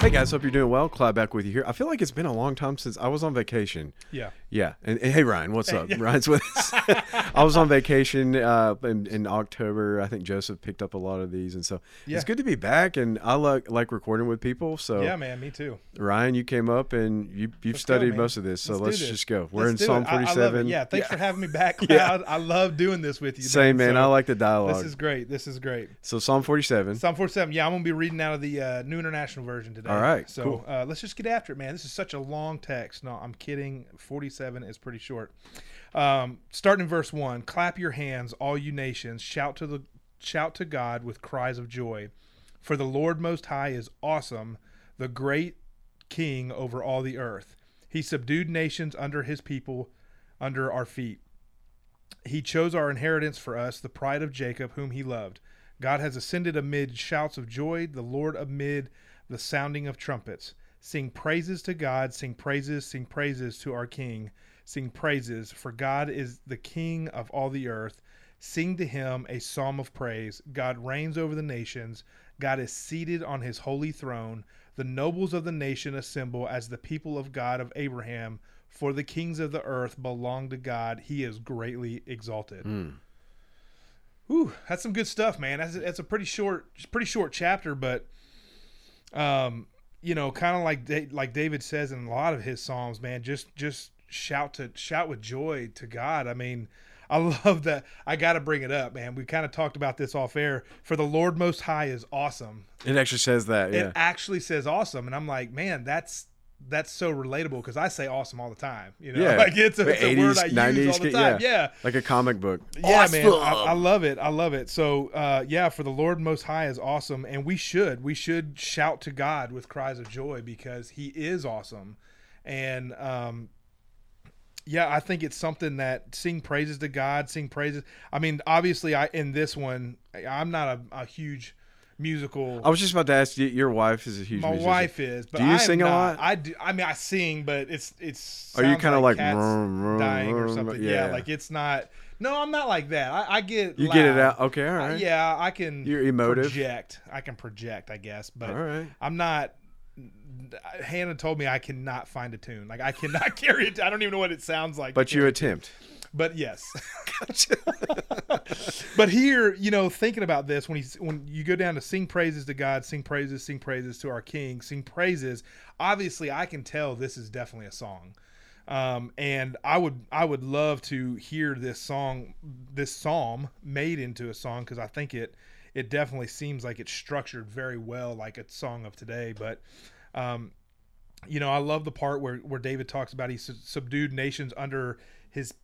Hey guys, hope you're doing well. Clyde back with you here. I feel like it's been a long time since I was on vacation. Yeah. Yeah, and, and hey Ryan, what's up? Ryan's with us. I was on vacation uh, in, in October. I think Joseph picked up a lot of these, and so Yeah. it's good to be back. And I like like recording with people. So Yeah, man, me too. Ryan, you came up and you you've Let's studied man. most of this. So Let's let's, this. just go. We're Let's in Psalm. I- I love it. 47. Yeah, thanks for having me back, Yeah. I love doing this with you. Same man. So I like the dialogue. This is great. This is great. so Psalm 47. Psalm 47. Yeah, I'm gonna be reading out of the uh, New International Version today. All right, So cool. uh, let's just get after it, man. This is such a long text. No, I'm kidding. 47 is pretty short. Um, starting in verse one. Clap your hands, all you nations. Shout to the shout to God with cries of joy, for the Lord Most High is awesome, the great King over all the earth. He subdued nations under his people, under our feet. He chose our inheritance for us, the pride of Jacob, whom he loved. God has ascended amid shouts of joy, the Lord amid the sounding of trumpets. Sing praises to God, sing praises, sing praises to our King, sing praises, for God is the King of all the earth. Sing to him a psalm of praise. God reigns over the nations. God is seated on his holy throne. The nobles of the nation assemble as the people of God of Abraham. For the kings of the earth belong to God. He is greatly exalted. Mm. Ooh, that's some good stuff, man. That's a, that's a pretty short, pretty short chapter, but um, you know, kind of like like David says in a lot of his psalms, man. Just just shout to shout with joy to God. I mean, I love that. I got to bring it up, man. We kind of talked about this off air. For the Lord Most High is awesome. It actually says that. Yeah. It actually says awesome, and I'm like, man, that's that's so relatable because I say awesome all the time. You know, Yeah. like it's a, it's a word 80s, I use all the time. yeah. yeah. like a comic book. Yeah, man, I, I love it. I love it. So, uh, yeah, for the Lord Most High is awesome, and we should we should shout to God with cries of joy because He is awesome, and um, yeah, I think it's something that sing praises to God, sing praises. I mean, obviously, I in this one, I'm not a, a huge musical. I was just about to ask you. Your wife is a huge. my musician. wife is, but Do you I'm sing a not. lot? I do. I mean, I sing, but it's it's. Are you kind of like, cats "Vroom, vroom, dying or something? Yeah. Yeah. like it's not. No, I'm not like that. I, I get. You get it out. Okay, all right. yeah, I can. You're emotive. Project. I can project, I guess, but All right. I'm not. Hannah told me I cannot find a tune. Like I cannot carry it. I don't even know what it sounds like. But you attempt. But yes. but here, you know, thinking about this, when he's when you go down to sing praises to God, sing praises, sing praises to our King, sing praises. Obviously, I can tell this is definitely a song. Um, and I would I would love to hear this song, this psalm made into a song because I think it it definitely seems like it's structured very well, like a song of today. But um, you know, I love the part where where David talks about he subdued nations under his.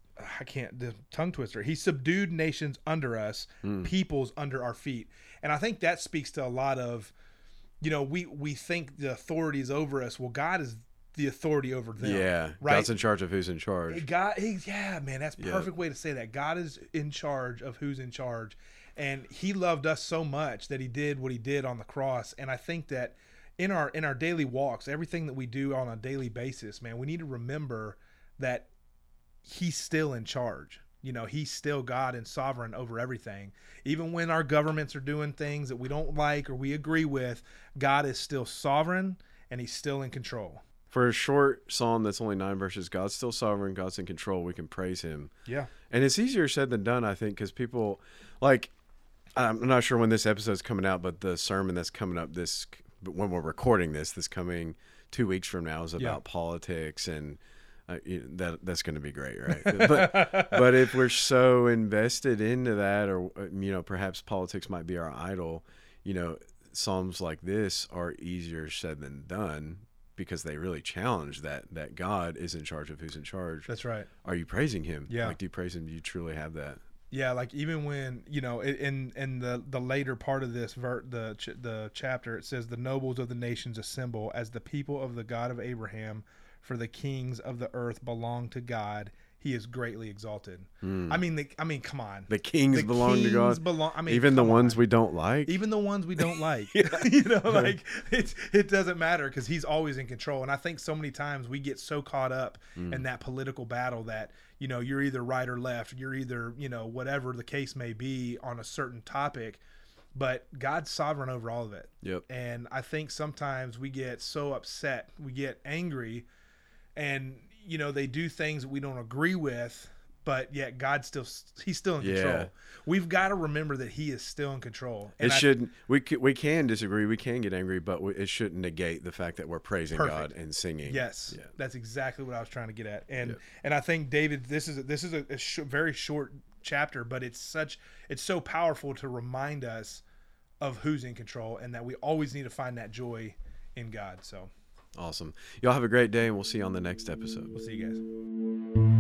I can't the tongue twister. He subdued nations under us, hmm. peoples under our feet, and I think that speaks to a lot of, you know, we we think the authority is over us. Well, God is the authority over them. Yeah. right. God's in charge of who's in charge. God, he, yeah, man, that's Yeah. perfect way to say that. God is in charge of who's in charge, and He loved us so much that He did what He did on the cross. And I think that in our in our daily walks, everything that we do on a daily basis, man, we need to remember that He's still in charge. You know, He's still God and sovereign over everything. Even when our governments are doing things that we don't like or we agree with, God is still sovereign and He's still in control. For a short psalm that's only nine verses, God's still sovereign. God's in control. We can praise Him. Yeah. And it's easier said than done, I think, because people like. I'm not sure when this episode's coming out, but the sermon that's coming up this when we're recording this, this coming two weeks from now, is about Yeah. politics and. Uh, that that's going to be great, right? but but if we're so invested into that, or uh, you know, perhaps politics might be our idol. You know, psalms like this are easier said than done because they really challenge that that God is in charge of who's in charge. That's right. Are you praising Him? Yeah. Like, do you praise Him? Do you truly have that? Yeah, like even when you know in in the the later part of this ver- the ch- the chapter, it says the nobles of the nations assemble as the people of the God of Abraham, for the kings of the earth belong to God. He is greatly exalted. I mean, the, I mean, come on. The kings The belong to God. belong- I mean, even the ones on. we don't like. even the ones we don't like you know like it, it doesn't matter because he's always in control and i think so many times we get so caught up Mm. in that political battle that you know you're either right or left you're either you know whatever the case may be on a certain topic but God's sovereign over all of it. Yep. And I think sometimes we get so upset, we get angry, and you know they do things that we don't agree with, but yet God still He's still in Yeah. control. We've got to remember that He is still in control. It I- shouldn't. We c- we can disagree. We can get angry, but we, it shouldn't negate the fact that we're praising Perfect. God and singing. Yes, Yeah. that's exactly what I was trying to get at, and Yep. and I think David, this is a, this is a, a sh- very short chapter, but it's such it's so powerful to remind us of who's in control and that we always need to find that joy in God. So Awesome. Y'all have a great day, and we'll see you on the next episode. we'll see you guys.